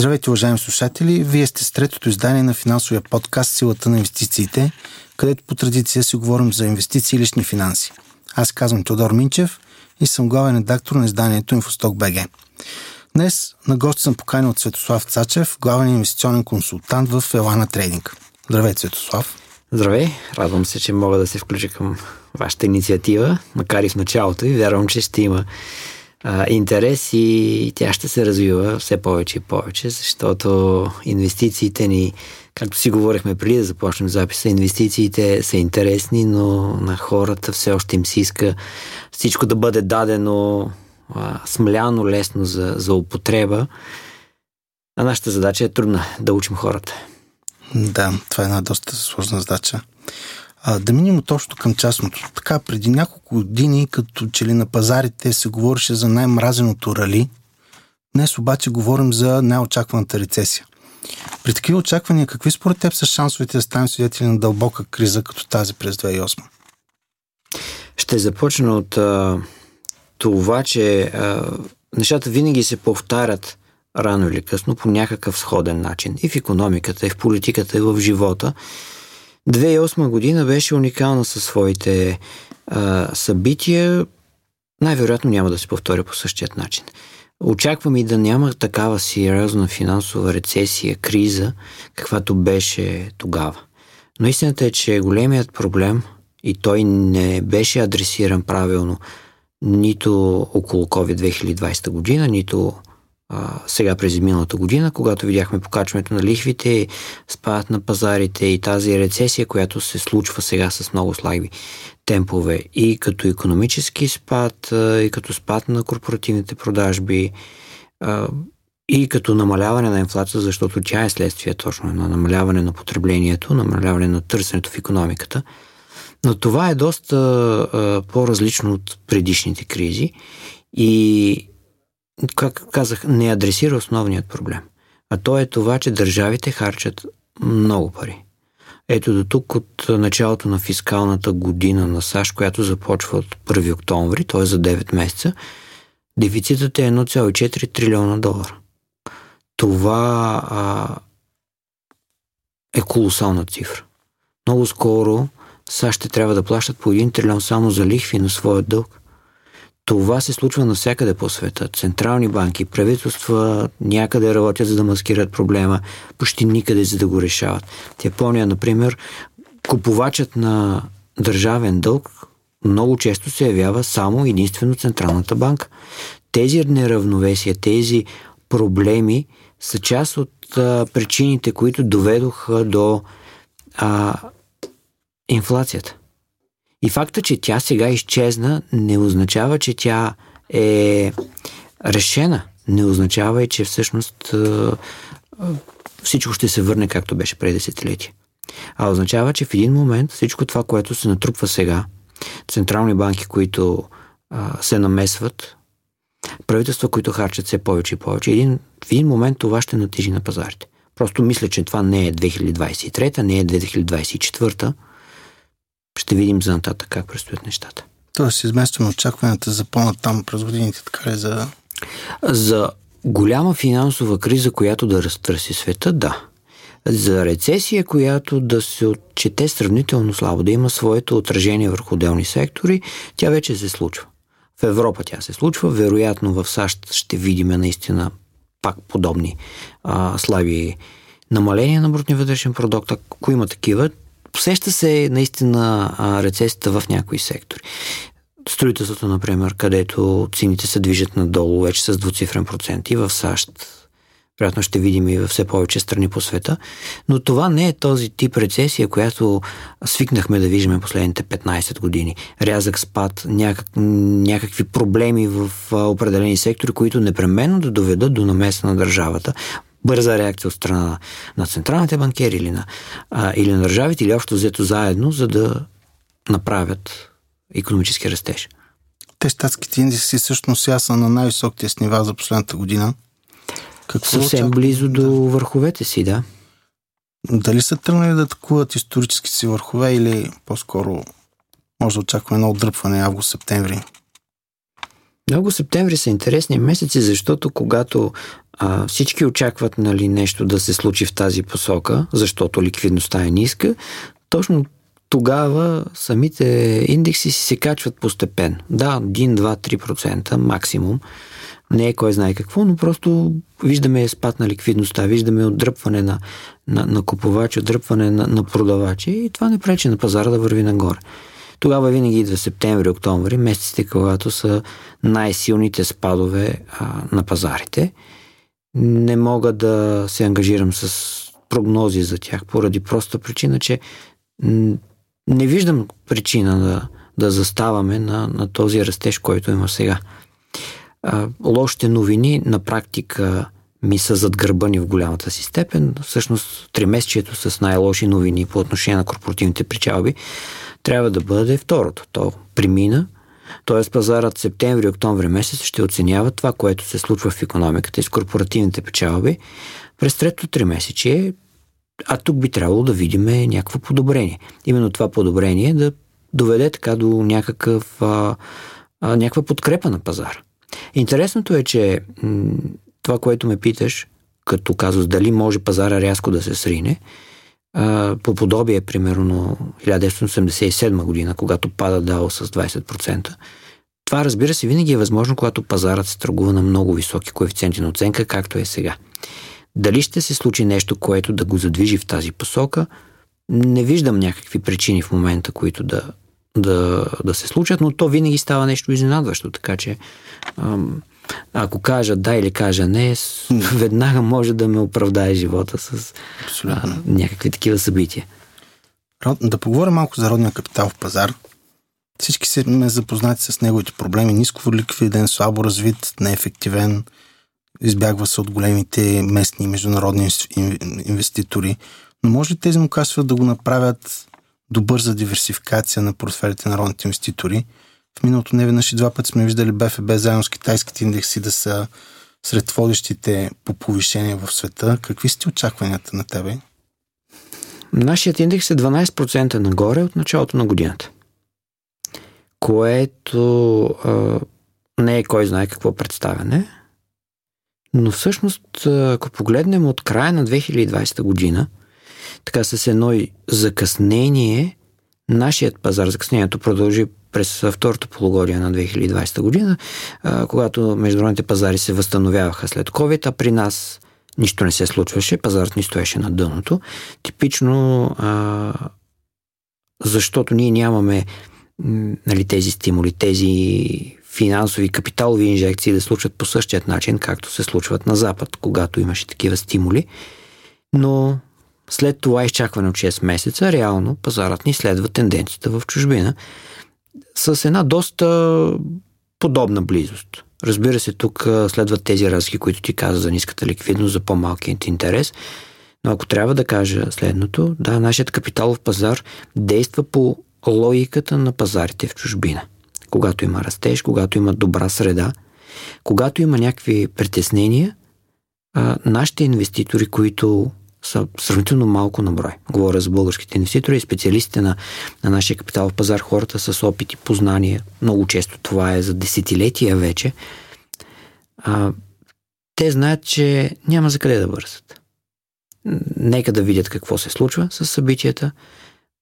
Здравейте, уважаеми слушатели! Вие сте с третото издание на финансовия подкаст Силата на инвестициите, където по традиция си говорим за инвестиции и лични финанси. Аз казвам Тодор Минчев и съм главен редактор на изданието Infostok BG. Днес на гост съм поканил Светослав Цачев, главен инвестиционен консултант в Елана Трейдинг. Здравейте, Светослав! Здравей! Радвам се, че мога да се включа към вашата инициатива, макар и в началото и вярвам, че ще има интерес и тя ще се развива все повече и повече, защото инвестициите ни, както си говорихме преди да започнем записа, инвестициите са интересни, но на хората все още им се иска всичко да бъде дадено а, смляно, лесно за, за употреба. А нашата задача е трудна да учим хората. Да, това е една доста сложна задача. А, да минем точно към частното. Така, преди няколко години, като че ли на пазарите се говореше за най-мразеното рали, днес обаче говорим за най-очакваната рецесия. При такива очаквания, какви според теб са шансовете да станем свидетели на дълбока криза, като тази през 2008? Ще започна от а, това, че а, нещата винаги се повтарят рано или късно по някакъв сходен начин. И в економиката, и в политиката, и в живота. 2008 година беше уникална със своите а, събития. Най-вероятно няма да се повторя по същият начин. Очаквам и да няма такава сериозна финансова рецесия, криза, каквато беше тогава. Но истината е, че големият проблем, и той не беше адресиран правилно нито около COVID 2020 година, нито сега през миналата година, когато видяхме покачването на лихвите, спадът на пазарите и тази рецесия, която се случва сега с много слаби темпове и като економически спад, и като спад на корпоративните продажби, и като намаляване на инфлация, защото тя е следствие точно на намаляване на потреблението, намаляване на търсенето в економиката. Но това е доста по-различно от предишните кризи и как казах, не адресира основният проблем. А то е това, че държавите харчат много пари. Ето до тук от началото на фискалната година на САЩ, която започва от 1 октомври, т.е. за 9 месеца, дефицитът е 1,4 трилиона долара. Това а, е колосална цифра. Много скоро САЩ ще трябва да плащат по 1 трилион само за лихви на своя дълг. Това се случва навсякъде по света. Централни банки, правителства някъде работят за да маскират проблема, почти никъде за да го решават. В Япония, например, купувачът на държавен дълг много често се явява само единствено Централната банка. Тези неравновесия, тези проблеми са част от а, причините, които доведоха до а, инфлацията. И факта, че тя сега изчезна, не означава, че тя е решена. Не означава и, че всъщност всичко ще се върне както беше преди десетилетия. А означава, че в един момент всичко това, което се натрупва сега, централни банки, които а, се намесват, правителства, които харчат все повече и повече, един, в един момент това ще натижи на пазарите. Просто мисля, че това не е 2023, не е 2024, ще видим за нататък как предстоят нещата. Тоест, изместваме очакванията за по-натам през годините, така ли за... За голяма финансова криза, която да разтърси света, да. За рецесия, която да се отчете сравнително слабо, да има своето отражение върху отделни сектори, тя вече се случва. В Европа тя се случва, вероятно в САЩ ще видим наистина пак подобни а, слаби намаления на брутния вътрешен продукт. Ако има такива, Усеща се наистина рецесията в някои сектори. Строителството, например, където цените се движат надолу вече с двуцифрен процент и в САЩ, вероятно ще видим и във все повече страни по света, но това не е този тип рецесия, която свикнахме да виждаме последните 15 години. Рязък спад, някак, някакви проблеми в определени сектори, които непременно да доведат до намеса на държавата бърза реакция от страна на централните банкери или на, а, или на държавите, или общо взето заедно, за да направят економически растеж. Те щатските индекси всъщност сега са на най-високите с нива за последната година. Какво Съвсем очаква? близо до да. върховете си, да. Дали са тръгнали да атакуват исторически си върхове или по-скоро може да очакваме едно отдръпване август-септември? Много септември са интересни месеци, защото когато а, всички очакват нали, нещо да се случи в тази посока, защото ликвидността е ниска, точно тогава самите индекси си се качват постепенно. Да, 1, 2, 3% максимум. Не е кой знае какво, но просто виждаме спад на ликвидността, виждаме отдръпване на, на, на купувачи, отдръпване на, на продавачи и това не пречи на пазара да върви нагоре. Тогава винаги идва септември, октомври, месеците, когато са най-силните спадове а, на пазарите. Не мога да се ангажирам с прогнози за тях, поради проста причина, че не виждам причина да, да заставаме на, на този растеж, който има сега. А, лошите новини на практика ми са зад гърба ни в голямата си степен. Всъщност, тримесечието с най-лоши новини по отношение на корпоративните причалби трябва да бъде второто. То премина, т.е. пазарът септември октомври месец ще оценява това, което се случва в економиката и с корпоративните печалби през трето три месече, а тук би трябвало да видим някакво подобрение. Именно това подобрение да доведе така до някакъв, а, а, някаква подкрепа на пазара. Интересното е, че м- това, което ме питаш, като казваш дали може пазара рязко да се срине, по подобие, примерно 1987 година, когато пада дао с 20%. Това, разбира се, винаги е възможно, когато пазарът се търгува на много високи коефициенти на оценка, както е сега. Дали ще се случи нещо, което да го задвижи в тази посока, не виждам някакви причини в момента, които да, да, да се случат, но то винаги става нещо изненадващо, така че ам, ако кажа да или кажа не, веднага може да ме оправдае живота с а, някакви такива събития. Да поговорим малко за родния капитал в пазар. Всички сме запознати с неговите проблеми. Ниско ликвиден, слабо развит, неефективен, избягва се от големите местни и международни инвеститори. Но може ли тези му да го направят добър за диверсификация на портфелите на народните инвеститори? В миналото не веднъж и два пъти сме виждали БФБ заедно с китайските индекси да са сред водещите по повишение в света. Какви сте очакванията на тебе? Нашият индекс е 12% нагоре от началото на годината. Което а, не е кой знае какво представяне, но всъщност, ако погледнем от края на 2020 година, така с едно закъснение, нашият пазар, закъснението продължи през второто полугодие на 2020 година, когато международните пазари се възстановяваха след COVID, а при нас нищо не се случваше, пазарът ни стоеше на дъното. Типично, защото ние нямаме нали, тези стимули, тези финансови, капиталови инжекции да случват по същият начин, както се случват на Запад, когато имаше такива стимули. Но след това изчакване от 6 месеца, реално пазарът ни следва тенденцията в чужбина с една доста подобна близост. Разбира се, тук следват тези разлики, които ти каза за ниската ликвидност, за по-малкият интерес. Но ако трябва да кажа следното, да, нашият капиталов пазар действа по логиката на пазарите в чужбина. Когато има растеж, когато има добра среда, когато има някакви притеснения, нашите инвеститори, които са сравнително малко на брой. Говоря за българските инвеститори и специалистите на, на нашия капитал в пазар, хората с опит и познание. Много често това е за десетилетия вече. А, те знаят, че няма за къде да бързат. Нека да видят какво се случва с събитията.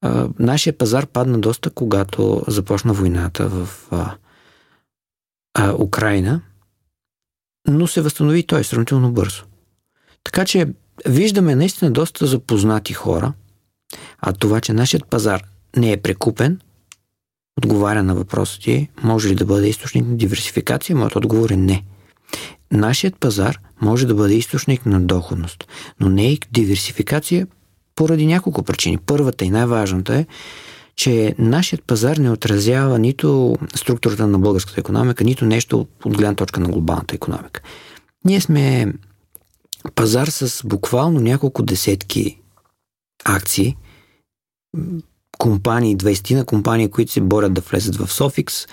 А, нашия пазар падна доста, когато започна войната в а, а, Украина, но се възстанови той сравнително бързо. Така че виждаме наистина доста запознати хора, а това, че нашият пазар не е прекупен, отговаря на въпроса ти, може ли да бъде източник на диверсификация? Моят отговор е не. Нашият пазар може да бъде източник на доходност, но не и диверсификация поради няколко причини. Първата и най-важната е, че нашият пазар не отразява нито структурата на българската економика, нито нещо от гледна точка на глобалната економика. Ние сме пазар с буквално няколко десетки акции, компании, 20 на компании, които се борят да влезат в Софикс,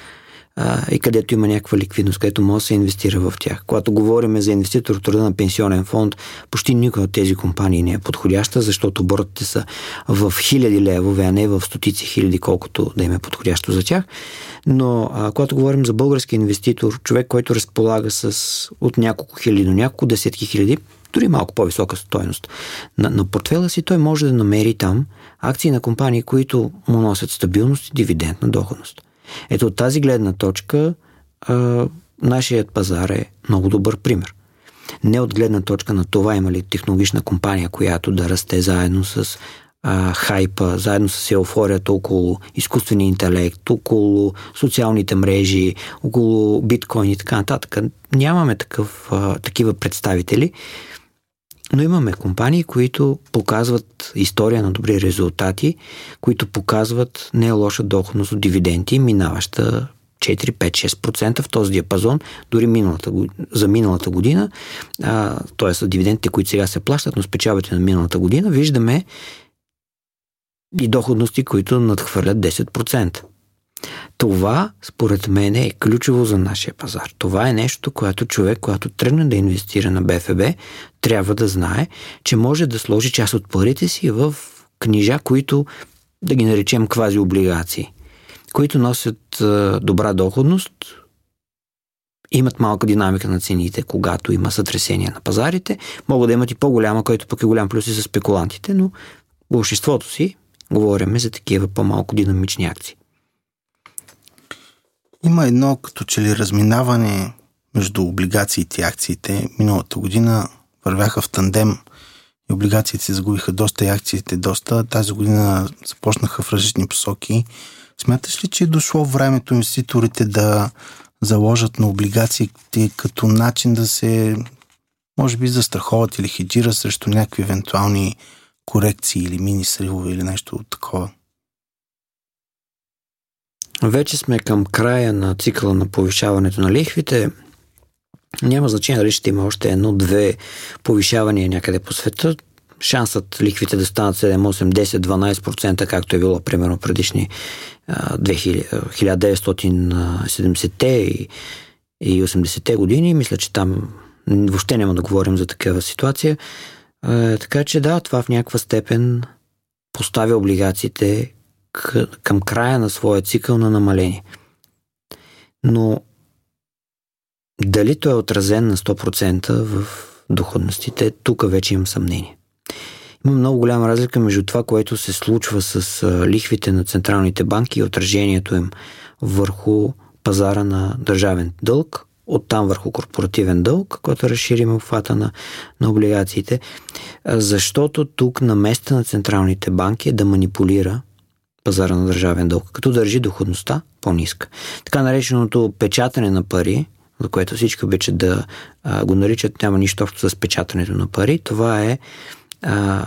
а, и където има някаква ликвидност, където може да се инвестира в тях. Когато говорим за инвеститор в труда на пенсионен фонд, почти никой от тези компании не е подходяща, защото оборотите са в хиляди левове, а не в стотици хиляди, колкото да им е подходящо за тях. Но а, когато говорим за български инвеститор, човек, който разполага с от няколко хиляди до няколко десетки хиляди, дори малко по-висока стоеност на, на портфела си, той може да намери там акции на компании, които му носят стабилност и дивидендна доходност. Ето от тази гледна точка а, нашият пазар е много добър пример. Не от гледна точка на това има ли технологична компания, която да расте заедно с а, хайпа, заедно с еуфорията около изкуствения интелект, около социалните мрежи, около биткоин и така нататък. Нямаме такъв, а, такива представители, но имаме компании, които показват история на добри резултати, които показват не лоша доходност от дивиденти, минаваща 4, 5, 6% в този диапазон, дори миналата, за миналата година, т.е. дивидендите, които сега се плащат, но спечавате на миналата година, виждаме и доходности, които надхвърлят 10%. Това, според мен, е ключово за нашия пазар. Това е нещо, което човек, когато тръгне да инвестира на БФБ, трябва да знае, че може да сложи част от парите си в книжа, които да ги наречем квази облигации, които носят добра доходност, имат малка динамика на цените, когато има сътресение на пазарите, могат да имат и по-голяма, който пък е голям плюс и за спекулантите, но в обществото си говорим за такива по-малко динамични акции. Има едно като че ли разминаване между облигациите и акциите. Миналата година вървяха в тандем и облигациите се загубиха доста и акциите доста. Тази година започнаха в различни посоки. Смяташ ли, че е дошло времето инвеститорите да заложат на облигациите като начин да се, може би, застраховат или хеджира срещу някакви евентуални корекции или мини сривове или нещо такова? Вече сме към края на цикъла на повишаването на лихвите. Няма значение дали ще има още едно-две повишавания някъде по света. Шансът лихвите да станат 7, 8, 10, 12%, както е било примерно предишни 1970-те и, и 80-те години, мисля, че там въобще няма да говорим за такава ситуация. така че да, това в някаква степен поставя облигациите към края на своя цикъл на намаление. Но дали той е отразен на 100% в доходностите, тук вече имам съмнение. Има много голяма разлика между това, което се случва с лихвите на централните банки и отражението им върху пазара на държавен дълг, оттам върху корпоративен дълг, който разширим обхвата на, на облигациите, защото тук на места на централните банки е да манипулира пазара на държавен дълг, като държи доходността по-ниска. Така нареченото печатане на пари, за което всички обичат да а, го наричат, няма нищо общо с печатането на пари. Това е а,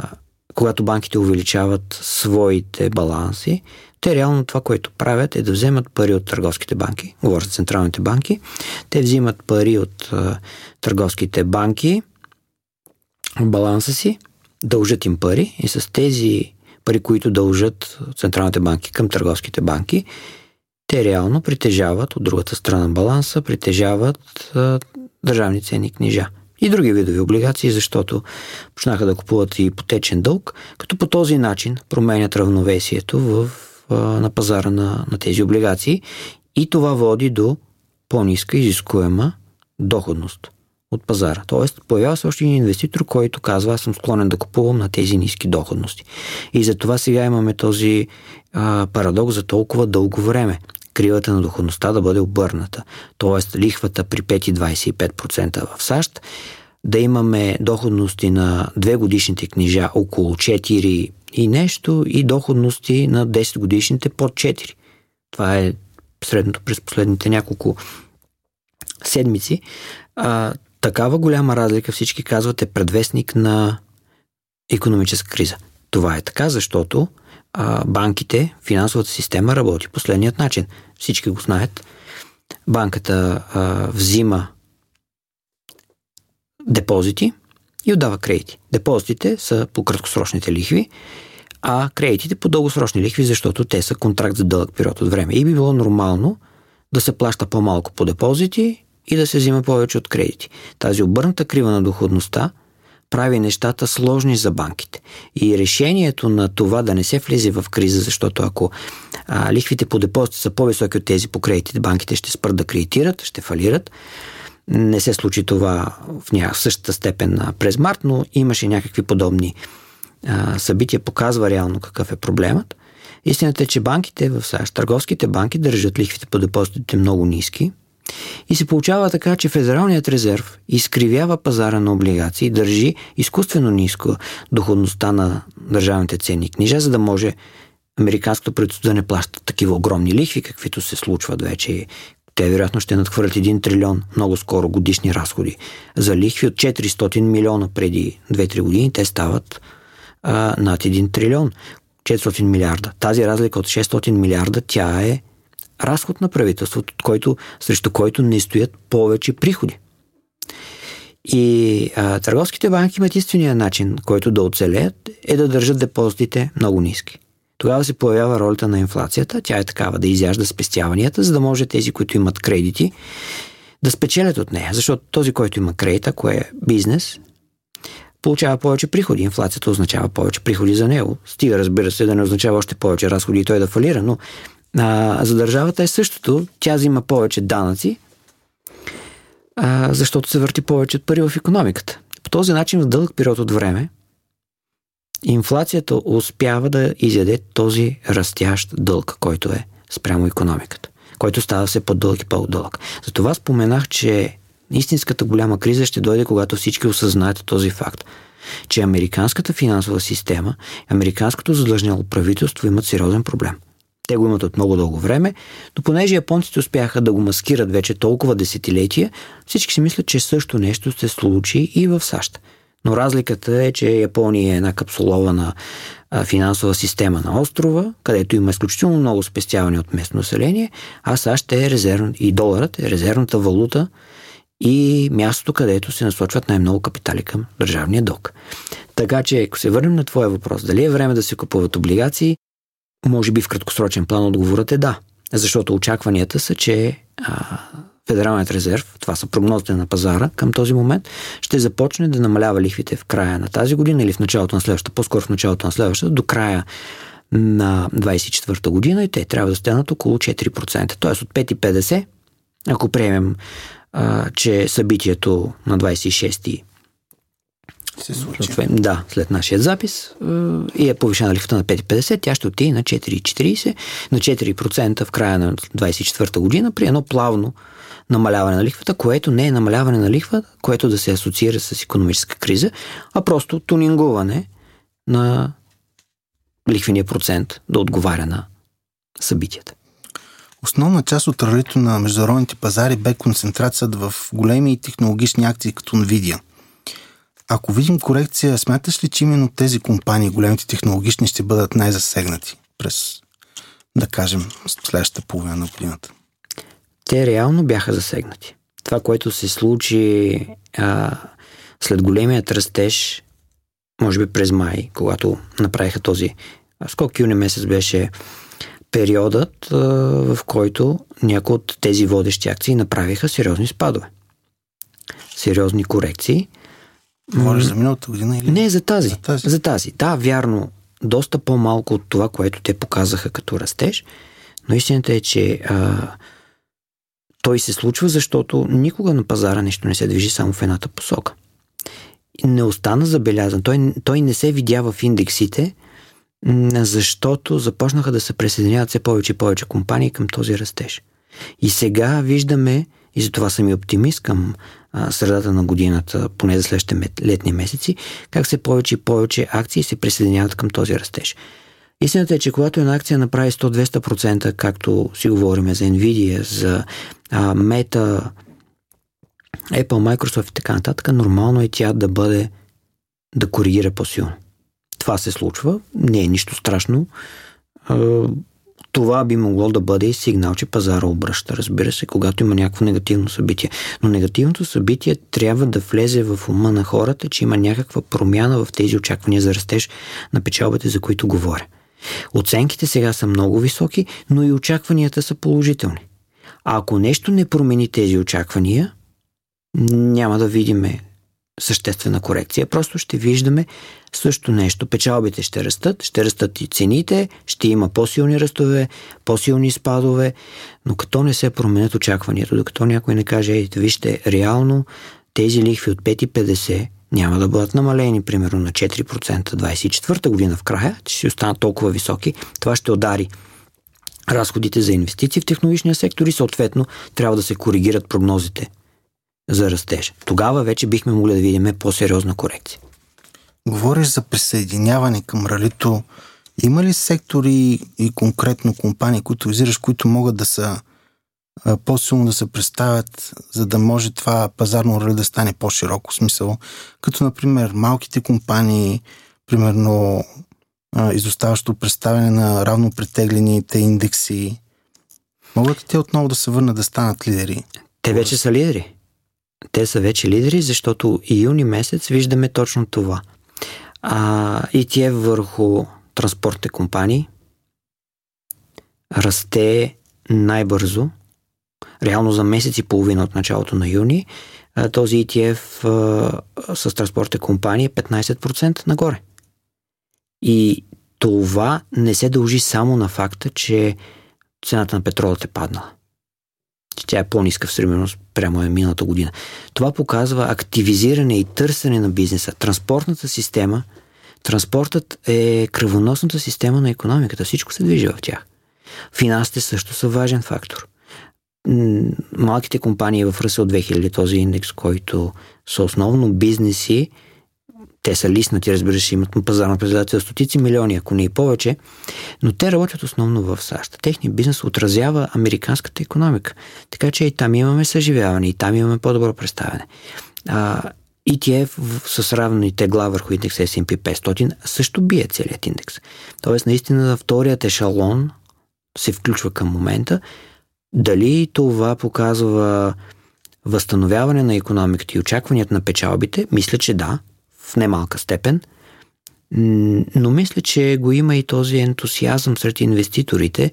когато банките увеличават своите баланси, те реално това, което правят е да вземат пари от търговските банки, говоря за централните банки, те взимат пари от а, търговските банки баланса си, дължат им пари и с тези пари, които дължат централните банки към търговските банки, те реално притежават от другата страна баланса, притежават а, държавни ценни книжа и други видови облигации, защото почнаха да купуват и ипотечен дълг, като по този начин променят равновесието в, а, на пазара на, на тези облигации. И това води до по-ниска изискуема доходност от пазара. Тоест, появява се още един инвеститор, който казва, аз съм склонен да купувам на тези ниски доходности. И за това сега имаме този а, парадокс за толкова дълго време. Кривата на доходността да бъде обърната. Тоест, лихвата при 5,25% в САЩ, да имаме доходности на две годишните книжа около 4 и нещо и доходности на 10 годишните под 4. Това е средното през последните няколко седмици. А, такава голяма разлика всички казват е предвестник на економическа криза. Това е така, защото а, банките, финансовата система работи последният начин. Всички го знаят. Банката а, взима депозити и отдава кредити. Депозитите са по краткосрочните лихви, а кредитите по дългосрочни лихви, защото те са контракт за дълъг период от време. И би било нормално да се плаща по-малко по депозити и да се взима повече от кредити. Тази обърната крива на доходността прави нещата сложни за банките. И решението на това да не се влезе в криза, защото ако а, лихвите по депозити са по-високи от тези по кредитите, банките ще спрат да кредитират, ще фалират. Не се случи това в, ня... същата степен през март, но имаше някакви подобни а, събития, показва реално какъв е проблемът. Истината е, че банките в САЩ, търговските банки държат лихвите по депозитите много ниски, и се получава така, че Федералният резерв изкривява пазара на облигации, държи изкуствено ниско доходността на държавните ценни книжа, за да може американското правителство да не плаща такива огромни лихви, каквито се случват вече. Те вероятно ще надхвърлят 1 трилион много скоро годишни разходи. За лихви от 400 милиона преди 2-3 години те стават а, над 1 трилион. 400 милиарда. Тази разлика от 600 милиарда, тя е разход на правителството, който, срещу който не стоят повече приходи. И а, търговските банки имат единствения начин, който да оцелеят, е да държат депозитите много ниски. Тогава се появява ролята на инфлацията. Тя е такава да изяжда спестяванията, за да може тези, които имат кредити, да спечелят от нея. Защото този, който има кредит, ако е бизнес, получава повече приходи. Инфлацията означава повече приходи за него. Стига, разбира се, да не означава още повече разходи и той да фалира, но а, за държавата е същото. Тя взима повече данъци, а, защото се върти повече пари в економиката. По този начин в дълъг период от време инфлацията успява да изяде този растящ дълг, който е спрямо економиката, който става все по-дълъг и по-дълъг. Затова споменах, че истинската голяма криза ще дойде, когато всички осъзнаят този факт, че американската финансова система, американското задлъжняло правителство имат сериозен проблем – те го имат от много дълго време, но понеже японците успяха да го маскират вече толкова десетилетия, всички си мислят, че също нещо се случи и в САЩ. Но разликата е, че Япония е една капсулована финансова система на острова, където има изключително много спестяване от местно население, а САЩ е резерв, и доларът е резервната валута и мястото, където се насочват най-много капитали към държавния дълг. Така че, ако се върнем на твоя въпрос, дали е време да се купуват облигации, може би в краткосрочен план отговорът е да. Защото очакванията са, че а, Федералният резерв, това са прогнозите на пазара към този момент, ще започне да намалява лихвите в края на тази година или в началото на следващата, по-скоро в началото на следващата, до края на 24-та година и те трябва да станат около 4%. Тоест от 5,50, ако приемем, а, че събитието на 26 се случи. Да, след нашия запис е, и е повишена лихвата на 5,50, тя ще отиде на 4,40, на 4% в края на 24 година при едно плавно намаляване на лихвата, което не е намаляване на лихва, което да се асоциира с економическа криза, а просто тунингуване на лихвения процент да отговаря на събитията. Основна част от ралито на международните пазари бе концентрацията в големи технологични акции като Nvidia. Ако видим корекция, смяташ ли, че именно тези компании, големите технологични, ще бъдат най-засегнати през, да кажем, следващата половина на годината? Те реално бяха засегнати. Това, което се случи а, след големият растеж, може би през май, когато направиха този скок, юни месец беше периодът, а, в който някои от тези водещи акции направиха сериозни спадове. Сериозни корекции Говориш за миналата година или? Не, за тази. За тази. За тази. Да, вярно. Доста по-малко от това, което те показаха като растеж, но истината е, че а, той се случва, защото никога на пазара нещо не се движи само в едната посока. Не остана забелязан. Той, той не се видя в индексите, защото започнаха да се присъединяват все повече и повече компании към този растеж. И сега виждаме, и затова съм и оптимист към средата на годината, поне за следващите летни месеци, как се повече и повече акции се присъединяват към този растеж. Истината е, че когато една акция направи 100-200%, както си говорим за Nvidia, за Meta, Apple, Microsoft и така нататък, нормално е тя да бъде да коригира по-силно. Това се случва, не е нищо страшно това би могло да бъде и сигнал, че пазара обръща, разбира се, когато има някакво негативно събитие. Но негативното събитие трябва да влезе в ума на хората, че има някаква промяна в тези очаквания за растеж на печалбите, за които говоря. Оценките сега са много високи, но и очакванията са положителни. А ако нещо не промени тези очаквания, няма да видиме съществена корекция. Просто ще виждаме също нещо. Печалбите ще растат, ще растат и цените, ще има по-силни ръстове, по-силни спадове, но като не се променят очакванията, докато някой не каже, ей, вижте, реално тези лихви от 5,50 няма да бъдат намалени, примерно на 4% 24-та година в края, че си останат толкова високи, това ще удари разходите за инвестиции в технологичния сектор и съответно трябва да се коригират прогнозите за растеж. Тогава вече бихме могли да видим по-сериозна корекция. Говориш за присъединяване към ралито. Има ли сектори и конкретно компании, които визираш, които могат да са по-силно да се представят, за да може това пазарно рали да стане по-широко смисъл, като например малките компании, примерно изоставащо представяне на равно претеглените индекси. Могат ли те отново да се върнат да станат лидери? Те вече са лидери. Те са вече лидери, защото и юни месец виждаме точно това. А, ETF върху транспортните компании расте най-бързо, реално за месец и половина от началото на юни, този ETF а, с транспортните компании е 15% нагоре. И това не се дължи само на факта, че цената на петрола е паднала тя е по-ниска в сравнение прямо е миналата година. Това показва активизиране и търсене на бизнеса. Транспортната система, транспортът е кръвоносната система на економиката. Всичко се движи в тях. Финансите също са важен фактор. Малките компании в Ръсъл 2000, този индекс, който са основно бизнеси, те са листнати, разбира се, имат пазарна презентация стотици милиони, ако не и повече, но те работят основно в САЩ. Техният бизнес отразява американската економика. Така че и там имаме съживяване, и там имаме по-добро представяне. А, ETF с равни тегла върху индекс S&P 500 също бие целият индекс. Тоест, наистина, вторият ешалон се включва към момента. Дали това показва възстановяване на економиката и очакванията на печалбите? Мисля, че да в немалка степен. Но мисля, че го има и този ентусиазъм сред инвеститорите,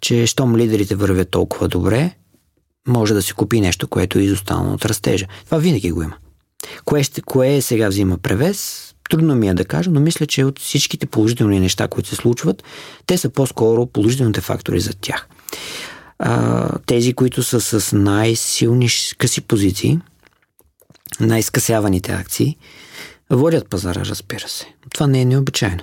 че щом лидерите вървят толкова добре, може да се купи нещо, което е изостанало от растежа. Това винаги го има. Кое, ще, кое сега взима превес? Трудно ми е да кажа, но мисля, че от всичките положителни неща, които се случват, те са по-скоро положителните фактори за тях. А, тези, които са с най-силни къси позиции, най-скъсяваните акции, водят пазара, разбира се. Това не е необичайно.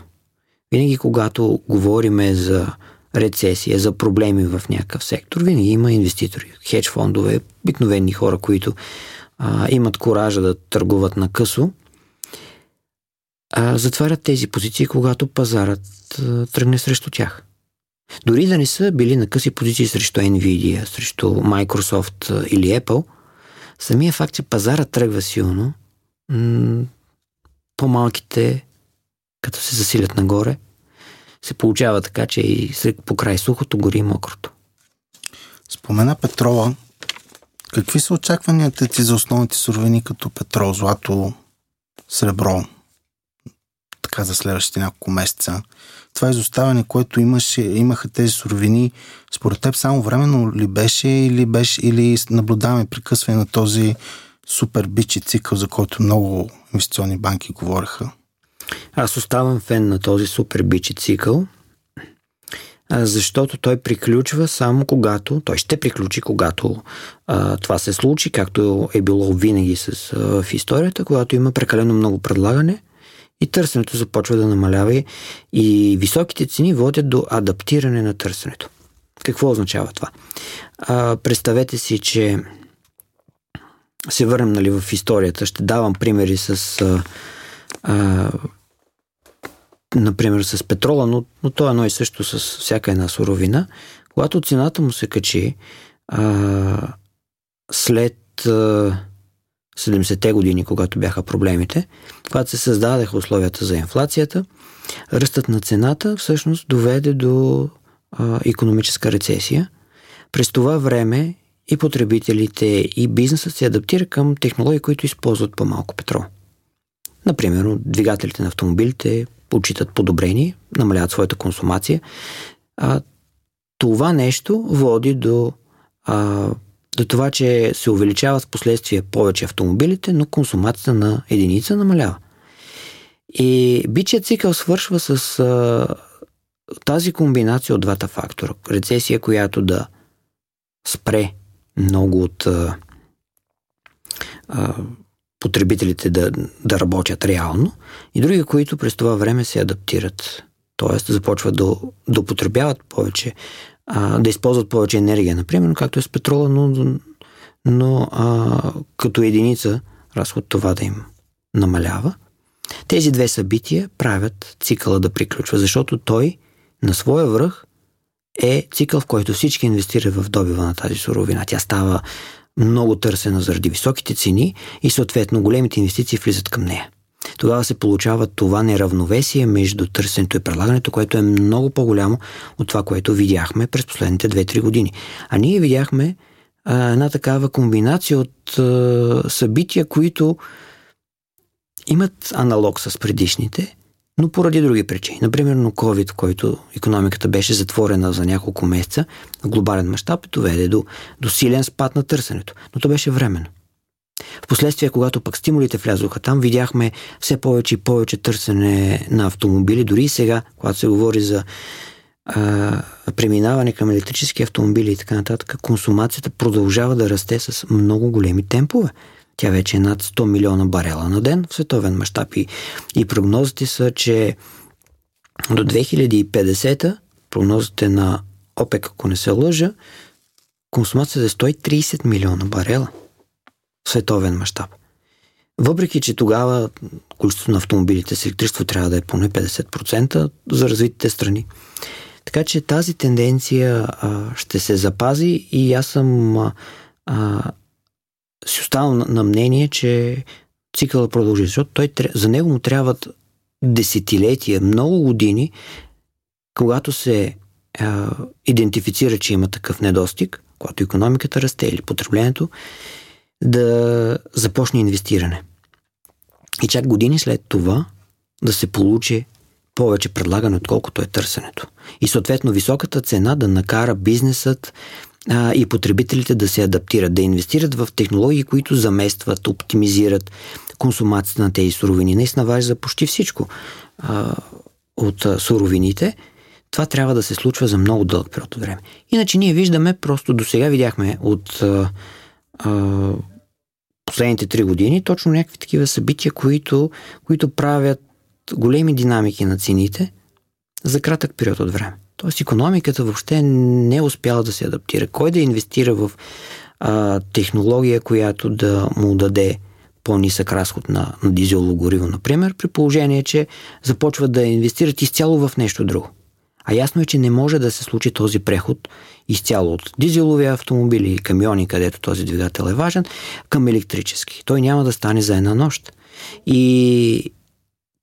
Винаги, когато говориме за рецесия, за проблеми в някакъв сектор, винаги има инвеститори, хедж фондове, обикновени хора, които а, имат коража да търгуват на късо, а, затварят тези позиции, когато пазарът а, тръгне срещу тях. Дори да не са били на къси позиции срещу Nvidia, срещу Microsoft или Apple, самия факт, че пазарът тръгва силно, по-малките, като се засилят нагоре, се получава така, че и по край сухото гори и мокрото. Спомена петрола. Какви са очакванията ти за основните суровини като петрол, злато, сребро, така за следващите няколко месеца? Това изоставане, което имаше, имаха тези суровини, според теб само временно ли беше или, беше, или наблюдаваме прекъсване на този супер бичи цикъл, за който много инвестиционни банки говореха? Аз оставам фен на този супер бичи цикъл, защото той приключва само когато, той ще приключи когато а, това се случи, както е било винаги с, а, в историята, когато има прекалено много предлагане и търсенето започва да намалява и високите цени водят до адаптиране на търсенето. Какво означава това? А, представете си, че се върнем нали, в историята, ще давам примери с а, а, например с петрола, но, но то е едно и също с всяка една суровина. Когато цената му се качи а, след а, 70-те години, когато бяха проблемите, когато се създадаха условията за инфлацията, ръстът на цената всъщност доведе до а, економическа рецесия. През това време и потребителите и бизнесът се адаптира към технологии, които използват по-малко петрол. Например, двигателите на автомобилите почитат подобрение, намаляват своята консумация. А, това нещо води до а, до това, че се увеличават в последствие повече автомобилите, но консумацията на единица намалява. И бичият цикъл свършва с а, тази комбинация от двата фактора. Рецесия, която да спре много от а, а, потребителите да, да работят реално и други, които през това време се адаптират. Тоест започват да, да употребяват повече, а, да използват повече енергия, например, както е с петрола, но, но а, като единица разход това да им намалява. Тези две събития правят цикъла да приключва, защото той на своя връх е цикъл, в който всички инвестират в добива на тази суровина. Тя става много търсена заради високите цени и съответно големите инвестиции влизат към нея. Тогава се получава това неравновесие между търсенето и предлагането, което е много по-голямо от това, което видяхме през последните 2-3 години. А ние видяхме а, една такава комбинация от а, събития, които имат аналог с предишните, но поради други причини. Например, COVID, в който економиката беше затворена за няколко месеца, на глобален мащаб доведе до, до силен спад на търсенето. Но то беше временно. Впоследствие, когато пък стимулите влязоха там, видяхме все повече и повече търсене на автомобили. Дори и сега, когато се говори за а, преминаване към електрически автомобили и така нататък, консумацията продължава да расте с много големи темпове. Тя вече е над 100 милиона барела на ден в световен мащаб и, и прогнозите са, че до 2050 прогнозите на ОПЕК, ако не се лъжа, консумацията е 130 милиона барела в световен мащаб. Въпреки, че тогава количеството на автомобилите с електричество трябва да е поне 50% за развитите страни. Така че тази тенденция а, ще се запази и аз съм а, си оставам на, мнение, че цикъла продължи, защото той, за него му трябват десетилетия, много години, когато се а, идентифицира, че има такъв недостиг, когато економиката расте или потреблението, да започне инвестиране. И чак години след това да се получи повече предлагане, отколкото е търсенето. И съответно високата цена да накара бизнесът а, и потребителите да се адаптират, да инвестират в технологии, които заместват, оптимизират консумацията на тези суровини. Наистина важи за почти всичко а, от а, суровините. Това трябва да се случва за много дълъг период от време. Иначе ние виждаме, просто до сега видяхме от а, а, последните три години точно някакви такива събития, които, които правят големи динамики на цените за кратък период от време. Тоест економиката въобще не е успяла да се адаптира. Кой да инвестира в а, технология, която да му даде по-нисък разход на, на дизелово гориво, например, при положение, че започват да инвестират изцяло в нещо друго. А ясно е, че не може да се случи този преход изцяло от дизелови автомобили и камиони, където този двигател е важен, към електрически. Той няма да стане за една нощ. И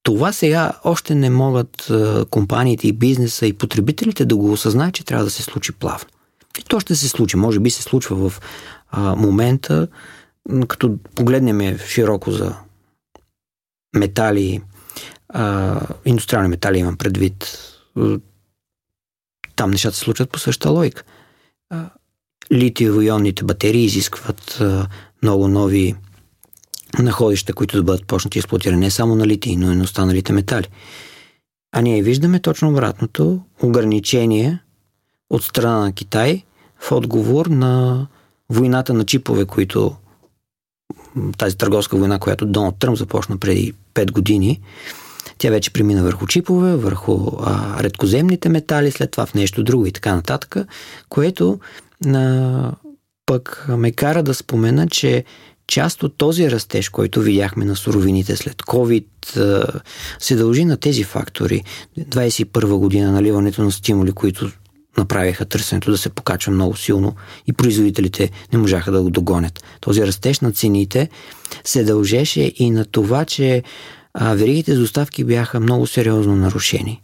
това сега още не могат компаниите и бизнеса и потребителите да го осъзнаят, че трябва да се случи плавно. И то ще се случи. Може би се случва в момента, като погледнем широко за метали, индустриални метали имам предвид, там нещата се случват по същата логика. Литиево-ионните батерии изискват много нови находища, които да бъдат почнати експлуатирани не само на литий, но и на останалите метали. А ние виждаме точно обратното ограничение от страна на Китай в отговор на войната на чипове, които тази търговска война, която Доналд Тръмп започна преди 5 години, тя вече премина върху чипове, върху а, редкоземните метали, след това в нещо друго и така нататък, което а, пък ме кара да спомена, че част от този растеж, който видяхме на суровините след COVID, се дължи на тези фактори. 21 година наливането на стимули, които направиха търсенето да се покачва много силно и производителите не можаха да го догонят. Този растеж на цените се дължеше и на това, че веригите за доставки бяха много сериозно нарушени.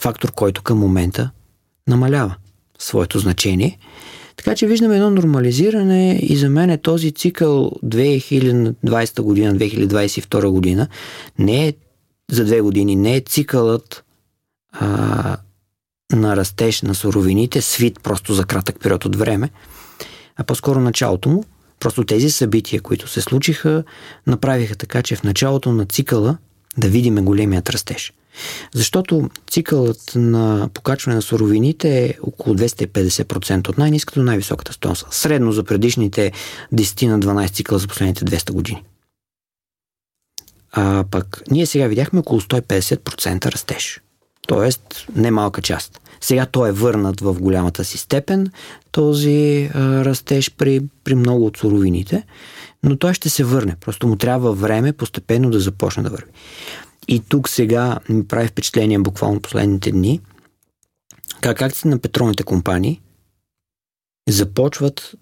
Фактор, който към момента намалява своето значение – така че виждаме едно нормализиране и за мен е този цикъл 2020 година, 2022 година не е за две години, не е цикълът а, на растеж на суровините, свит просто за кратък период от време, а по-скоро началото му. Просто тези събития, които се случиха, направиха така, че в началото на цикъла да видим големият растеж. Защото цикълът на покачване на суровините е около 250% от най-низката до най-високата стоеност. Средно за предишните 10 на 12 цикъла за последните 200 години. А пък ние сега видяхме около 150% растеж. Тоест, немалка част. Сега той е върнат в голямата си степен, този растеж при, при много от суровините, но той ще се върне. Просто му трябва време постепенно да започне да върви. И тук сега ми прави впечатление буквално последните дни, как акции на петролните компании започват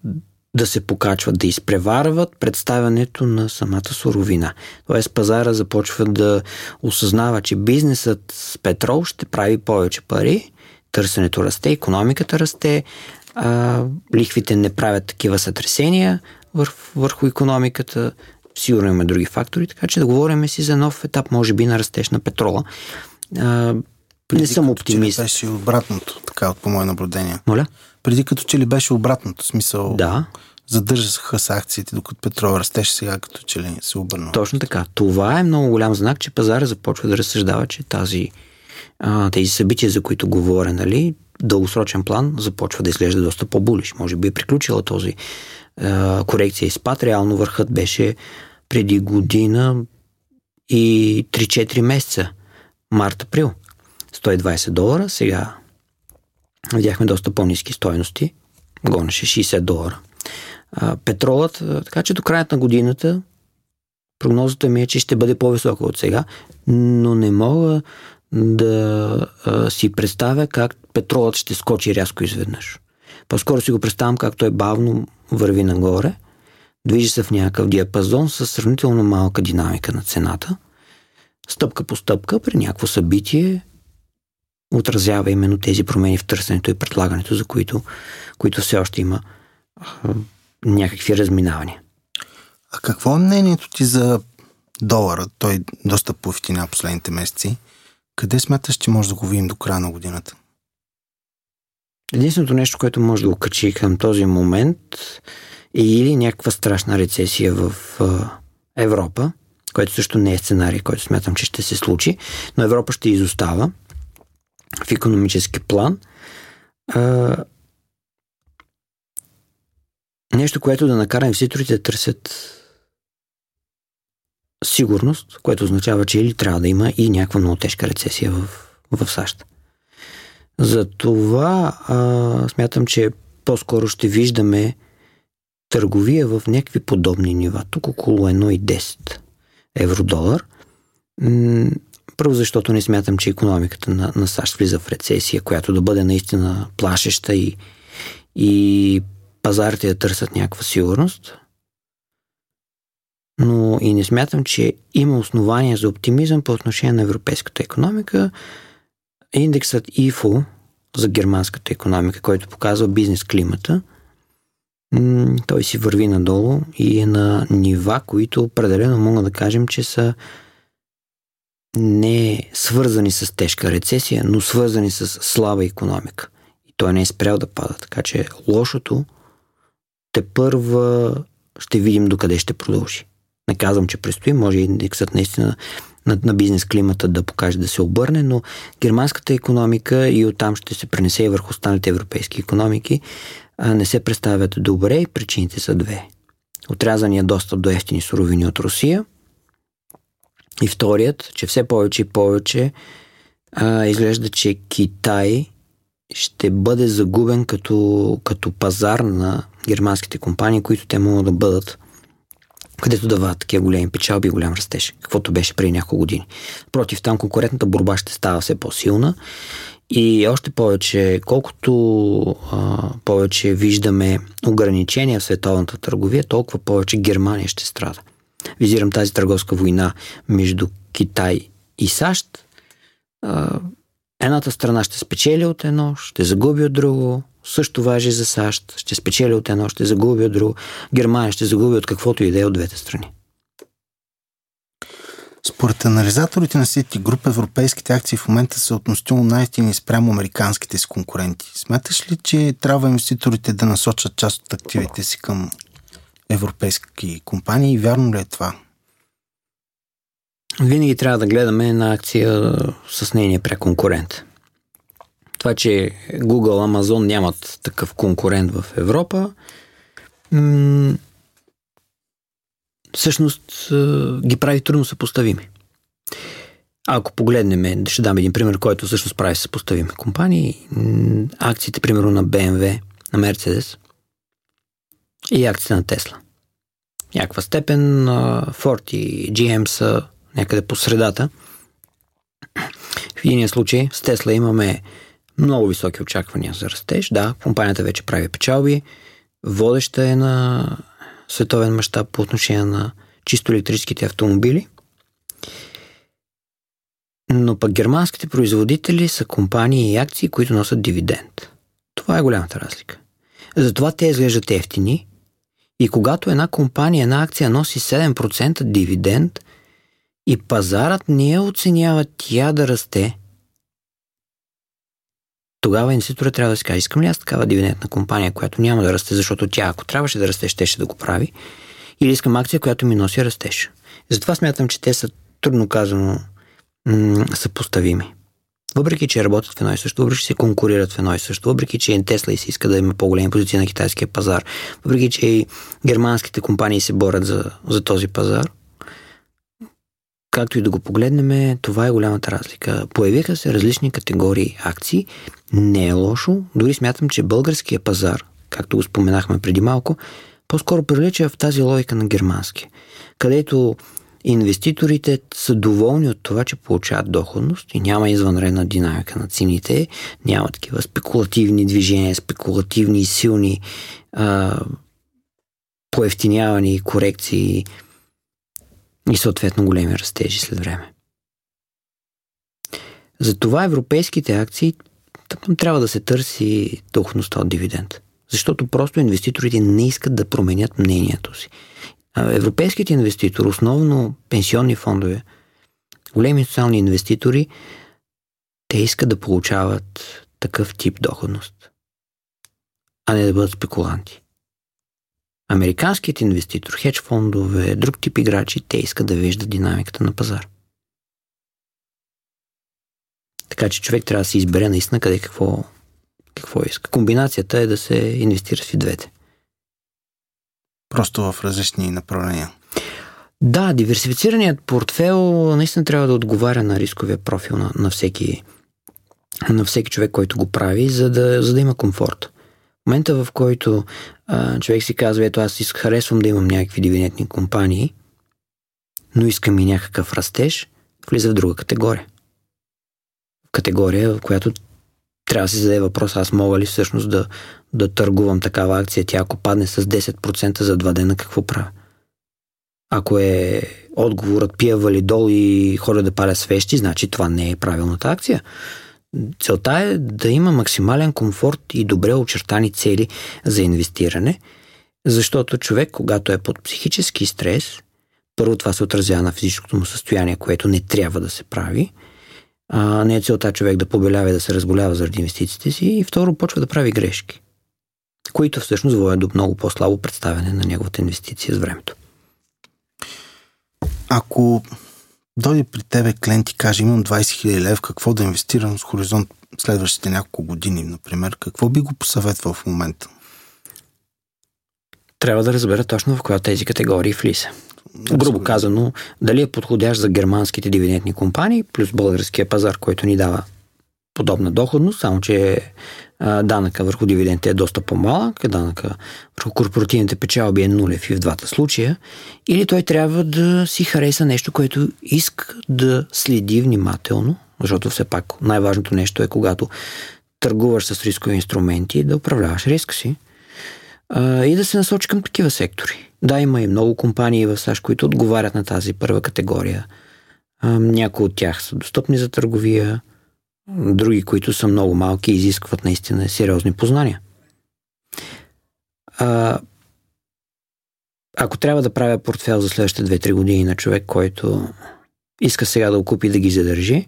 да се покачват, да изпреварват представянето на самата суровина. Тоест пазара започва да осъзнава, че бизнесът с петрол ще прави повече пари, търсенето расте, економиката расте, а, лихвите не правят такива сътресения върху, върху економиката, сигурно имаме други фактори, така че да говорим си за нов етап, може би, на растеж на петрола. А, Преди не съм оптимист. беше обратното, така, от по мое наблюдение. Моля? Преди като че ли беше обратното, смисъл Да, задържаха се акциите, докато петрол растеше сега, като че ли се обърна. точно така. Това е много голям знак, че пазара започва да разсъждава, че тази, а, тези събития, за които говоря, нали, дългосрочен план започва да изглежда доста по-булиш. Може би е приключила този а, корекция и спад. Реално върхът беше преди година и 3-4 месеца. Март-април. 120 долара. Сега видяхме доста по-низки стоености. Гонеше 60 долара. А, петролът, така че до края на годината прогнозата ми е, че ще бъде по-висока от сега, но не мога да а, си представя как петролът ще скочи рязко изведнъж. По-скоро си го представям как той бавно върви нагоре, движи се в някакъв диапазон с сравнително малка динамика на цената, стъпка по стъпка при някакво събитие отразява именно тези промени в търсенето и предлагането, за които, които все още има а, някакви разминавания. А какво е мнението ти за долара? Той доста поевтина последните месеци. Къде смяташ, че може да го видим до края на годината? Единственото нещо, което може да го качи към този момент е или някаква страшна рецесия в Европа, което също не е сценарий, който смятам, че ще се случи, но Европа ще изостава в економически план. Нещо, което да накара инвеститорите да търсят сигурност, което означава, че или трябва да има и някаква много тежка рецесия в, в САЩ. Затова а, смятам, че по-скоро ще виждаме търговия в някакви подобни нива. Тук около 1,10 евро-долар. М- Първо, защото не смятам, че економиката на, на САЩ влиза в рецесия, която да бъде наистина плашеща и, и пазарите да търсят някаква сигурност. Но и не смятам, че има основания за оптимизъм по отношение на европейската економика. Индексът ИФО за германската економика, който показва бизнес климата, той си върви надолу и е на нива, които определено мога да кажем, че са не свързани с тежка рецесия, но свързани с слаба економика. И той не е спрял да пада. Така че лошото те първа ще видим докъде ще продължи. Не казвам, че предстои, може индексът наистина на, на бизнес климата да покаже да се обърне, но германската економика и оттам ще се пренесе и върху останалите европейски економики не се представят добре и причините са две. Отрязания достъп до ефтини суровини от Русия и вторият, че все повече и повече а, изглежда, че Китай ще бъде загубен като, като пазар на германските компании, които те могат да бъдат където дават такива големи печалби и голям растеж, каквото беше преди няколко години. Против там конкурентната борба ще става все по-силна и още повече, колкото а, повече виждаме ограничения в световната търговия, толкова повече Германия ще страда. Визирам тази търговска война между Китай и САЩ. А, едната страна ще спечели от едно, ще загуби от друго, също важи за САЩ. Ще спечели от едно, ще загуби от друго. Германия ще загуби от каквото и да е от двете страни. Според анализаторите на City Group, европейските акции в момента са относително най-ефтини спрямо американските си конкуренти. Смяташ ли, че трябва инвеститорите да насочат част от активите си към европейски компании? Вярно ли е това? Винаги трябва да гледаме на акция с нейния преконкурент. Това, че Google, Amazon нямат такъв конкурент в Европа, всъщност ги прави трудно съпоставими. Ако погледнем, ще дам един пример, който всъщност прави съпоставими компании, акциите, примерно на BMW, на Mercedes и акциите на Tesla. Някаква степен Ford и GM са някъде по средата. В единия случай с Тесла имаме много високи очаквания за растеж. Да, компанията вече прави печалби, водеща е на световен мащаб по отношение на чисто електрическите автомобили. Но пък германските производители са компании и акции, които носят дивиденд. Това е голямата разлика. Затова те изглеждат ефтини и когато една компания, една акция носи 7% дивиденд и пазарът не я оценява тя да расте, тогава инвеститорът трябва да си каже, искам ли аз такава дивидендна компания, която няма да расте, защото тя, ако трябваше да расте, щеше да го прави, или искам акция, която ми носи растеж. Затова смятам, че те са трудно казано м- съпоставими. Въпреки, че работят в едно и също, въпреки, че се конкурират в едно и също, въпреки, че Тесла и се иска да има по-големи позиции на китайския пазар, въпреки, че и германските компании се борят за, за този пазар, както и да го погледнем, това е голямата разлика. Появиха се различни категории акции. Не е лошо. Дори смятам, че българския пазар, както го споменахме преди малко, по-скоро прилича в тази логика на германски, където инвеститорите са доволни от това, че получават доходност и няма извънредна динамика на цените, няма такива спекулативни движения, спекулативни, силни а, поевтинявани корекции, и съответно големи растежи след време. Затова европейските акции трябва да се търси доходността от дивиденд. Защото просто инвеститорите не искат да променят мнението си. Европейските инвеститори, основно пенсионни фондове, големи социални инвеститори, те искат да получават такъв тип доходност, а не да бъдат спекуланти. Американският инвеститор, хедж фондове, друг тип играчи, те искат да виждат динамиката на пазар. Така че човек трябва да се избере наистина къде какво, какво иска. Комбинацията е да се инвестира в и двете. Просто в различни направления. Да, диверсифицираният портфел наистина трябва да отговаря на рисковия профил на, на, всеки, на всеки човек, който го прави, за да, за да има комфорт момента, в който а, човек си казва, ето аз харесвам да имам някакви дивидендни компании, но искам и някакъв растеж, влиза в друга категория. Категория, в която трябва да си зададе въпрос, аз мога ли всъщност да, да търгувам такава акция, тя ако падне с 10% за два дена, какво правя? Ако е отговорът пия валидол и ходя да паля свещи, значи това не е правилната акция. Целта е да има максимален комфорт и добре очертани цели за инвестиране, защото човек, когато е под психически стрес, първо това се отразява на физическото му състояние, което не трябва да се прави. А, не е целта човек да побелява и да се разболява заради инвестициите си. И второ, почва да прави грешки, които всъщност водят до много по-слабо представяне на неговата инвестиция с времето. Ако дойде при тебе клиент и каже, имам 20 000 лев, какво да инвестирам с хоризонт следващите няколко години, например, какво би го посъветвал в момента? Трябва да разбера точно в коя тези категории влиза. Грубо казано, дали е подходящ за германските дивидендни компании, плюс българския пазар, който ни дава подобна доходност, само че данъка върху дивидендите е доста по-малък, данъка върху корпоративните печалби е нулев и в двата случая, или той трябва да си хареса нещо, което иска да следи внимателно, защото все пак най-важното нещо е когато търгуваш с рискови инструменти, да управляваш риска си и да се насочи към такива сектори. Да, има и много компании в САЩ, които отговарят на тази първа категория. Някои от тях са достъпни за търговия, други, които са много малки и изискват наистина сериозни познания. А, ако трябва да правя портфел за следващите 2-3 години на човек, който иска сега да го купи да ги задържи.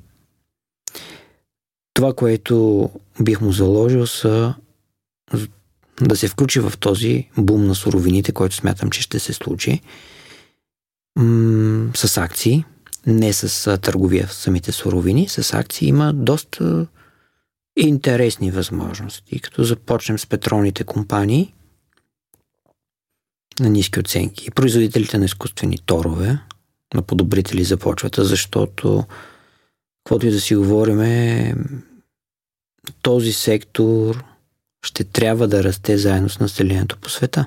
Това, което бих му заложил са да се включи в този бум на суровините, който смятам, че ще се случи м- с акции, не с търговия в самите суровини, с акции има доста интересни възможности. Като започнем с петролните компании на ниски оценки, производителите на изкуствени торове, на подобрители започват, защото каквото и да си говориме, този сектор ще трябва да расте заедно с населението по света.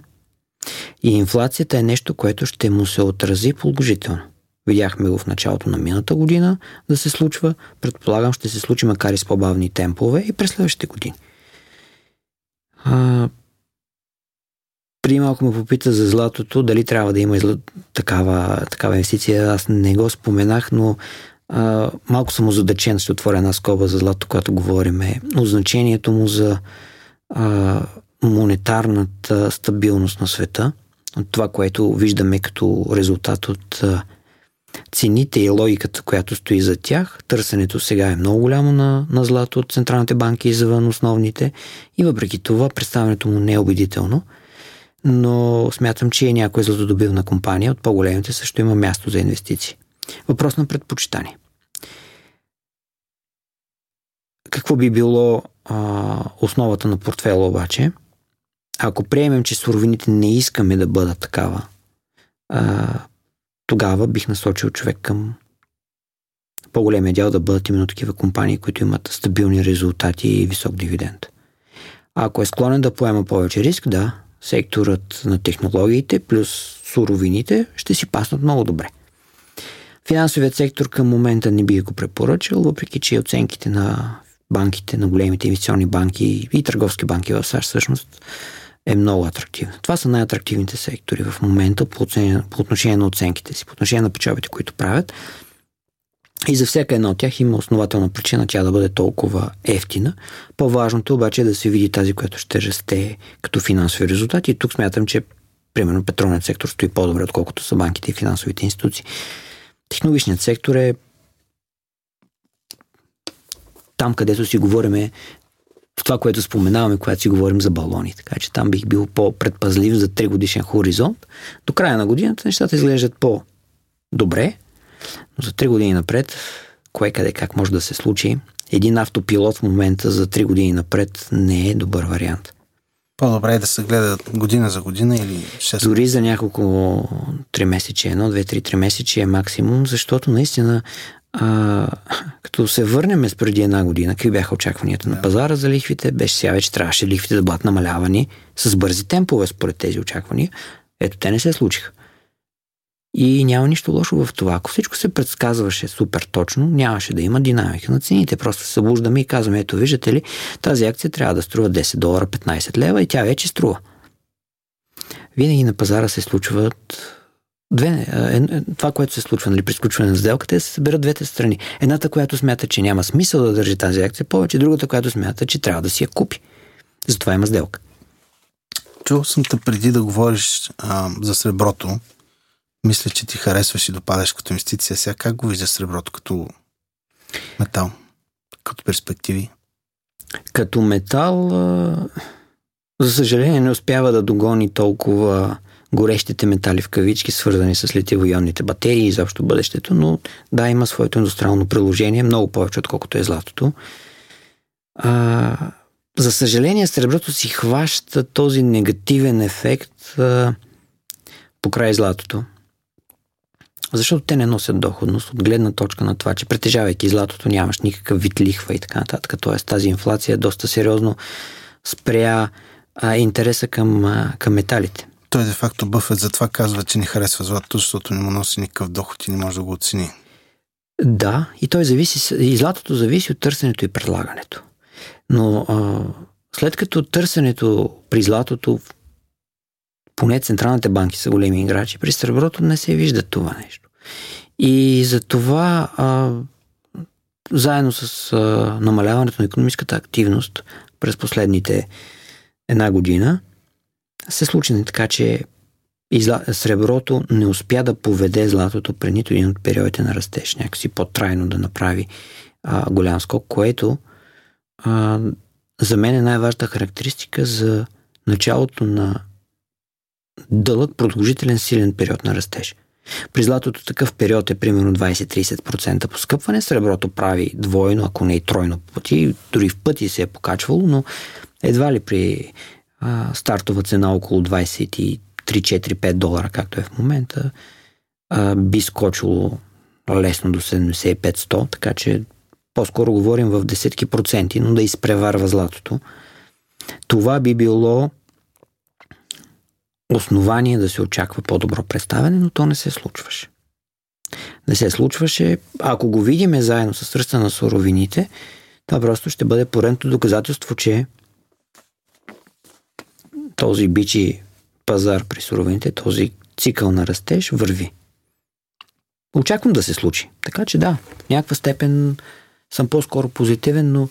И инфлацията е нещо, което ще му се отрази положително. Видяхме го в началото на миналата година да се случва. Предполагам, ще се случи макар и с по-бавни темпове и през следващите години. А, при малко ме попита за златото, дали трябва да има такава, такава инвестиция. Аз не го споменах, но а, малко съм озадачен, ще отворя една скоба за злато, когато говорим. Но значението му за а, монетарната стабилност на света, от това, което виждаме като резултат от а, цените и логиката, която стои за тях. Търсенето сега е много голямо на, на злато от централните банки извън основните и въпреки това представянето му не е убедително. Но смятам, че е някоя златодобивна компания от по-големите също има място за инвестиции. Въпрос на предпочитание. Какво би било а, основата на портфела обаче? Ако приемем, че суровините не искаме да бъдат такава а, тогава бих насочил човек към по-големия дял да бъдат именно такива компании, които имат стабилни резултати и висок дивиденд. А ако е склонен да поема повече риск, да, секторът на технологиите плюс суровините ще си паснат много добре. Финансовият сектор към момента не би го препоръчал, въпреки че оценките на банките, на големите инвестиционни банки и търговски банки в САЩ всъщност е много атрактивна. Това са най-атрактивните сектори в момента по, оцен... по отношение на оценките си, по отношение на печалбите, които правят. И за всяка една от тях има основателна причина тя да бъде толкова ефтина. По-важното обаче е да се види тази, която ще расте като финансови резултати. И тук смятам, че примерно петролният сектор стои по-добре, отколкото са банките и финансовите институции. Технологичният сектор е там, където си говориме това, което споменаваме, когато си говорим за балони. Така че там бих бил по-предпазлив за 3 годишен хоризонт. До края на годината нещата изглеждат по-добре, но за 3 години напред, кое къде как може да се случи, един автопилот в момента за 3 години напред не е добър вариант. По-добре е да се гледа година за година или 6 Дори за няколко 3 месече, едно, две, три, три месече е максимум, защото наистина а, като се върнем с преди една година, какви бяха очакванията на пазара за лихвите, беше сега вече трябваше лихвите да бъдат намалявани с бързи темпове според тези очаквания. Ето, те не се случиха. И няма нищо лошо в това. Ако всичко се предсказваше супер точно, нямаше да има динамика на цените. Просто се събуждаме и казваме, ето виждате ли, тази акция трябва да струва 10 долара, 15 лева и тя вече струва. Винаги на пазара се случват две, е, това, което се случва нали, при сключване на сделката, е се съберат двете страни. Едната, която смята, че няма смисъл да държи тази акция повече, другата, която смята, че трябва да си я купи. Затова има сделка. Чул съм те преди да говориш а, за среброто. Мисля, че ти харесваш и допадаш като инвестиция. Сега как го виждаш среброто като метал? Като перспективи? Като метал, за съжаление, не успява да догони толкова горещите метали в кавички, свързани с литиво-ионните батерии и изобщо бъдещето, но да, има своето индустриално приложение, много повече, отколкото е златото. А, за съжаление, среброто си хваща този негативен ефект а, по край златото. Защото те не носят доходност от гледна точка на това, че притежавайки златото нямаш никакъв вид лихва и така нататък. Тоест тази инфлация доста сериозно спря а, интереса към, а, към металите. Той де-факто Бъфет затова казва, че не харесва златото, защото не му носи никакъв доход и не може да го оцени. Да, и той зависи, и златото зависи от търсенето и предлагането. Но а, след като търсенето при златото, поне централните банки са големи играчи, при среброто не се вижда това нещо. И за това а, заедно с а, намаляването на економическата активност през последните една година, се случи не така, че среброто не успя да поведе златото при нито един от периодите на растеж, някакси по-трайно да направи а, голям скок, което а, за мен е най-важната характеристика за началото на дълъг, продължителен, силен период на растеж. При златото такъв период е примерно 20-30% поскъпване, среброто прави двойно, ако не и тройно пъти, дори в пъти се е покачвало, но едва ли при стартова цена около 23-4-5 долара, както е в момента, а, би скочило лесно до 75-100, така че по-скоро говорим в десетки проценти, но да изпреварва златото. Това би било основание да се очаква по-добро представяне, но то не се случваше. Не се случваше. Ако го видиме заедно с ръста на суровините, това просто ще бъде поредното доказателство, че този бичи пазар при суровините, този цикъл на растеж върви. Очаквам да се случи. Така че да, в някаква степен съм по-скоро позитивен, но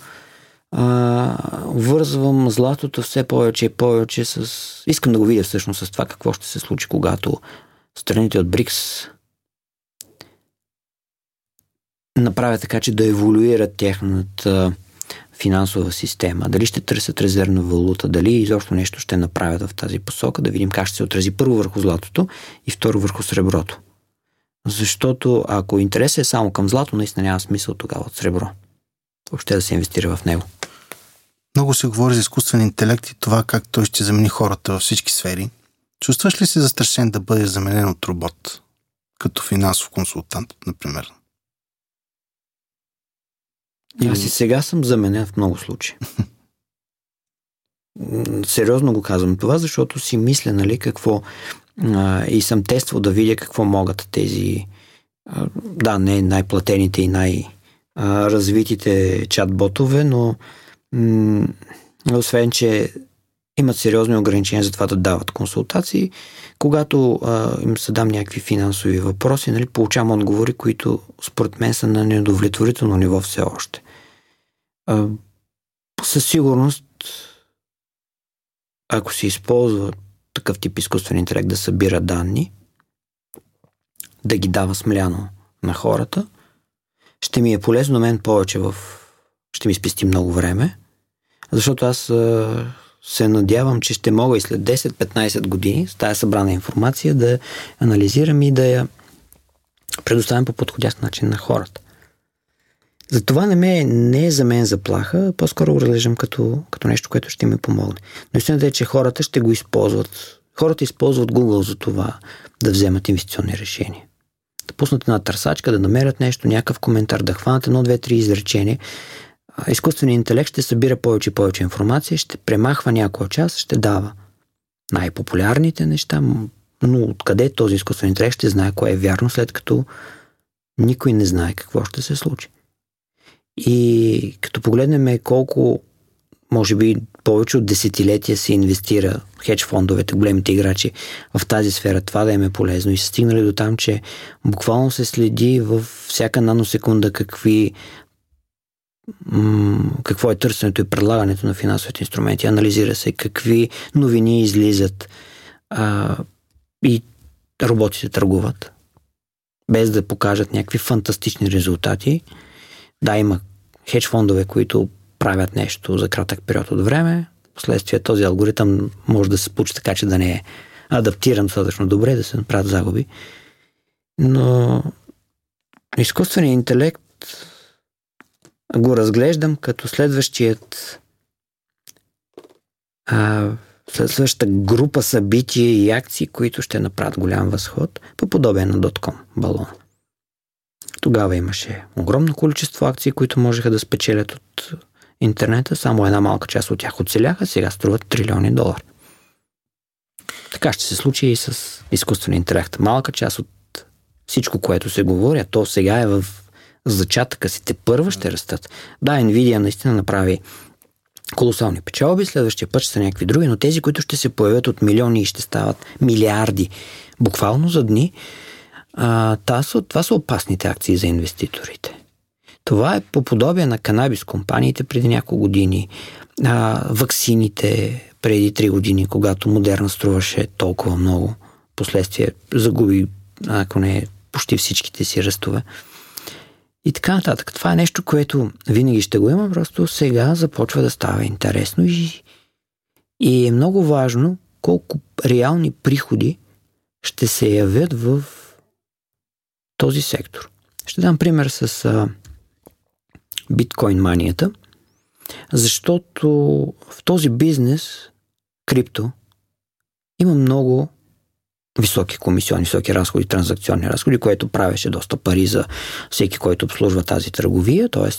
а, вързвам златото все повече и повече с... Искам да го видя всъщност с това какво ще се случи, когато страните от БРИКС направят така, че да еволюират тяхната финансова система. Дали ще търсят резервна валута, дали изобщо нещо ще направят в тази посока, да видим как ще се отрази първо върху златото и второ върху среброто. Защото ако интересът е само към злато, наистина няма смисъл тогава от сребро. Въобще да се инвестира в него. Много се говори за изкуствен интелект и това как той ще замени хората във всички сфери. Чувстваш ли се застрашен да бъдеш заменен от робот? Като финансов консултант, например. Аз и сега съм заменен в много случаи. Сериозно го казвам това, защото си мисля, нали, какво а, и съм тествал да видя какво могат тези, а, да, не най-платените и най-развитите чат-ботове, но м- освен, че имат сериозни ограничения за това да дават консултации. Когато а, им се някакви финансови въпроси, нали, получавам отговори, които според мен са на неудовлетворително ниво все още. Със сигурност, ако се използва такъв тип изкуствен интелект да събира данни, да ги дава смляно на хората, ще ми е полезно мен повече в... ще ми спести много време, защото аз се надявам, че ще мога и след 10-15 години с тази събрана информация да анализирам и да я предоставям по подходящ начин на хората. Затова не, ме, не е за мен заплаха, по-скоро го разглеждам като, като нещо, което ще ми помогне. Но истината е, че хората ще го използват. Хората използват Google за това да вземат инвестиционни решения. Да пуснат една търсачка, да намерят нещо, някакъв коментар, да хванат едно, две, три изречения. Изкуственият интелект ще събира повече и повече информация, ще премахва някоя част, ще дава най-популярните неща, но откъде този изкуствен интелект ще знае кое е вярно, след като никой не знае какво ще се случи. И като погледнем колко, може би повече от десетилетия се инвестира хедж фондовете, големите играчи в тази сфера, това да им е полезно. И са стигнали до там, че буквално се следи в всяка наносекунда какви какво е търсенето и предлагането на финансовите инструменти. Анализира се какви новини излизат а, и роботите търгуват, без да покажат някакви фантастични резултати. Да, има хедж фондове, които правят нещо за кратък период от време. Последствие този алгоритъм може да се получи така, че да не е адаптиран достатъчно добре, да се направят загуби. Но изкуственият интелект го разглеждам като следващият а, следващата група събития и акции, които ще направят голям възход, по подобие на Dotcom балон. Тогава имаше огромно количество акции, които можеха да спечелят от интернета. Само една малка част от тях оцеляха, сега струват трилиони долари. Така ще се случи и с изкуствен интелект. Малка част от всичко, което се говори, а то сега е в зачатъка си, те първа ще растат. Да, Nvidia наистина направи колосални печалби, следващия път ще са някакви други, но тези, които ще се появят от милиони и ще стават милиарди, буквално за дни, а, са, това са опасните акции за инвеститорите. Това е по подобие на канабис компаниите преди няколко години, а, ваксините преди 3 години, когато модерна струваше толкова много, последствие загуби, ако не почти всичките си ръстове. И така нататък. Това е нещо, което винаги ще го има, просто сега започва да става интересно и, и е много важно колко реални приходи ще се явят в този сектор. Ще дам пример с а, биткоин манията, защото в този бизнес, крипто, има много високи комисионни, високи разходи, транзакционни разходи, което правеше доста пари за всеки, който обслужва тази търговия, т.е.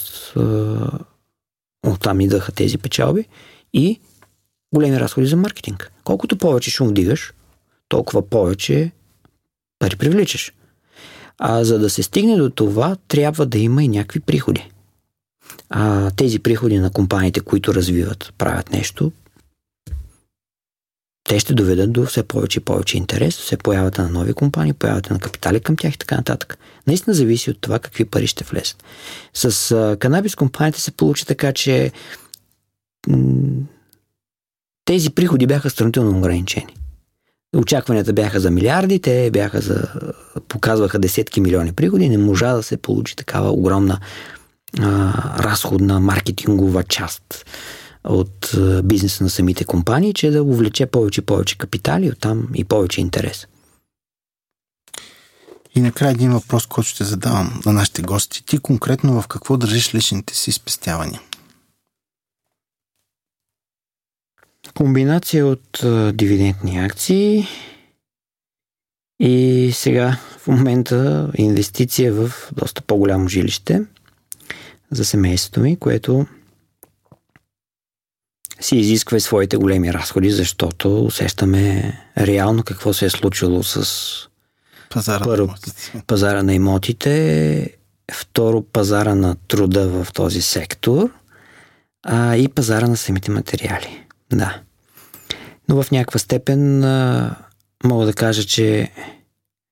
оттам идваха тези печалби и големи разходи за маркетинг. Колкото повече шум вдигаш, толкова повече пари привличаш. А за да се стигне до това, трябва да има и някакви приходи. А тези приходи на компаниите, които развиват, правят нещо, те ще доведат до все повече и повече интерес, все появата на нови компании, появата на капитали към тях и така нататък. Наистина зависи от това какви пари ще влезат. С а, канабис компаниите се получи така, че м- тези приходи бяха сравнително ограничени. Очакванията бяха за милиарди, те бяха за, показваха десетки милиони приходи, не можа да се получи такава огромна а, разходна маркетингова част от бизнеса на самите компании, че да увлече повече и повече капитали, оттам и повече интерес. И накрая един въпрос, който ще задавам на нашите гости. Ти конкретно в какво държиш личните си спестявания? Комбинация от дивидендни акции и сега в момента инвестиция в доста по-голямо жилище за семейството ми, което си изисква и своите големи разходи, защото усещаме реално какво се е случило с пазара, първо, на пазара на имотите, второ пазара на труда в този сектор а, и пазара на самите материали. Да. Но в някаква степен а, мога да кажа, че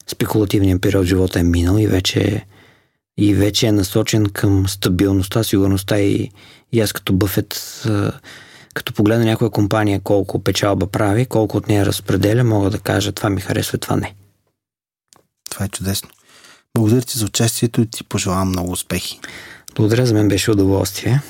спекулативният период в живота е минал и вече, и вече е насочен към стабилността, сигурността и, и аз като бъфет а, като погледна някоя компания колко печалба прави, колко от нея разпределя, мога да кажа това ми харесва, това не. Това е чудесно. Благодаря ти за участието и ти пожелавам много успехи. Благодаря, за мен беше удоволствие.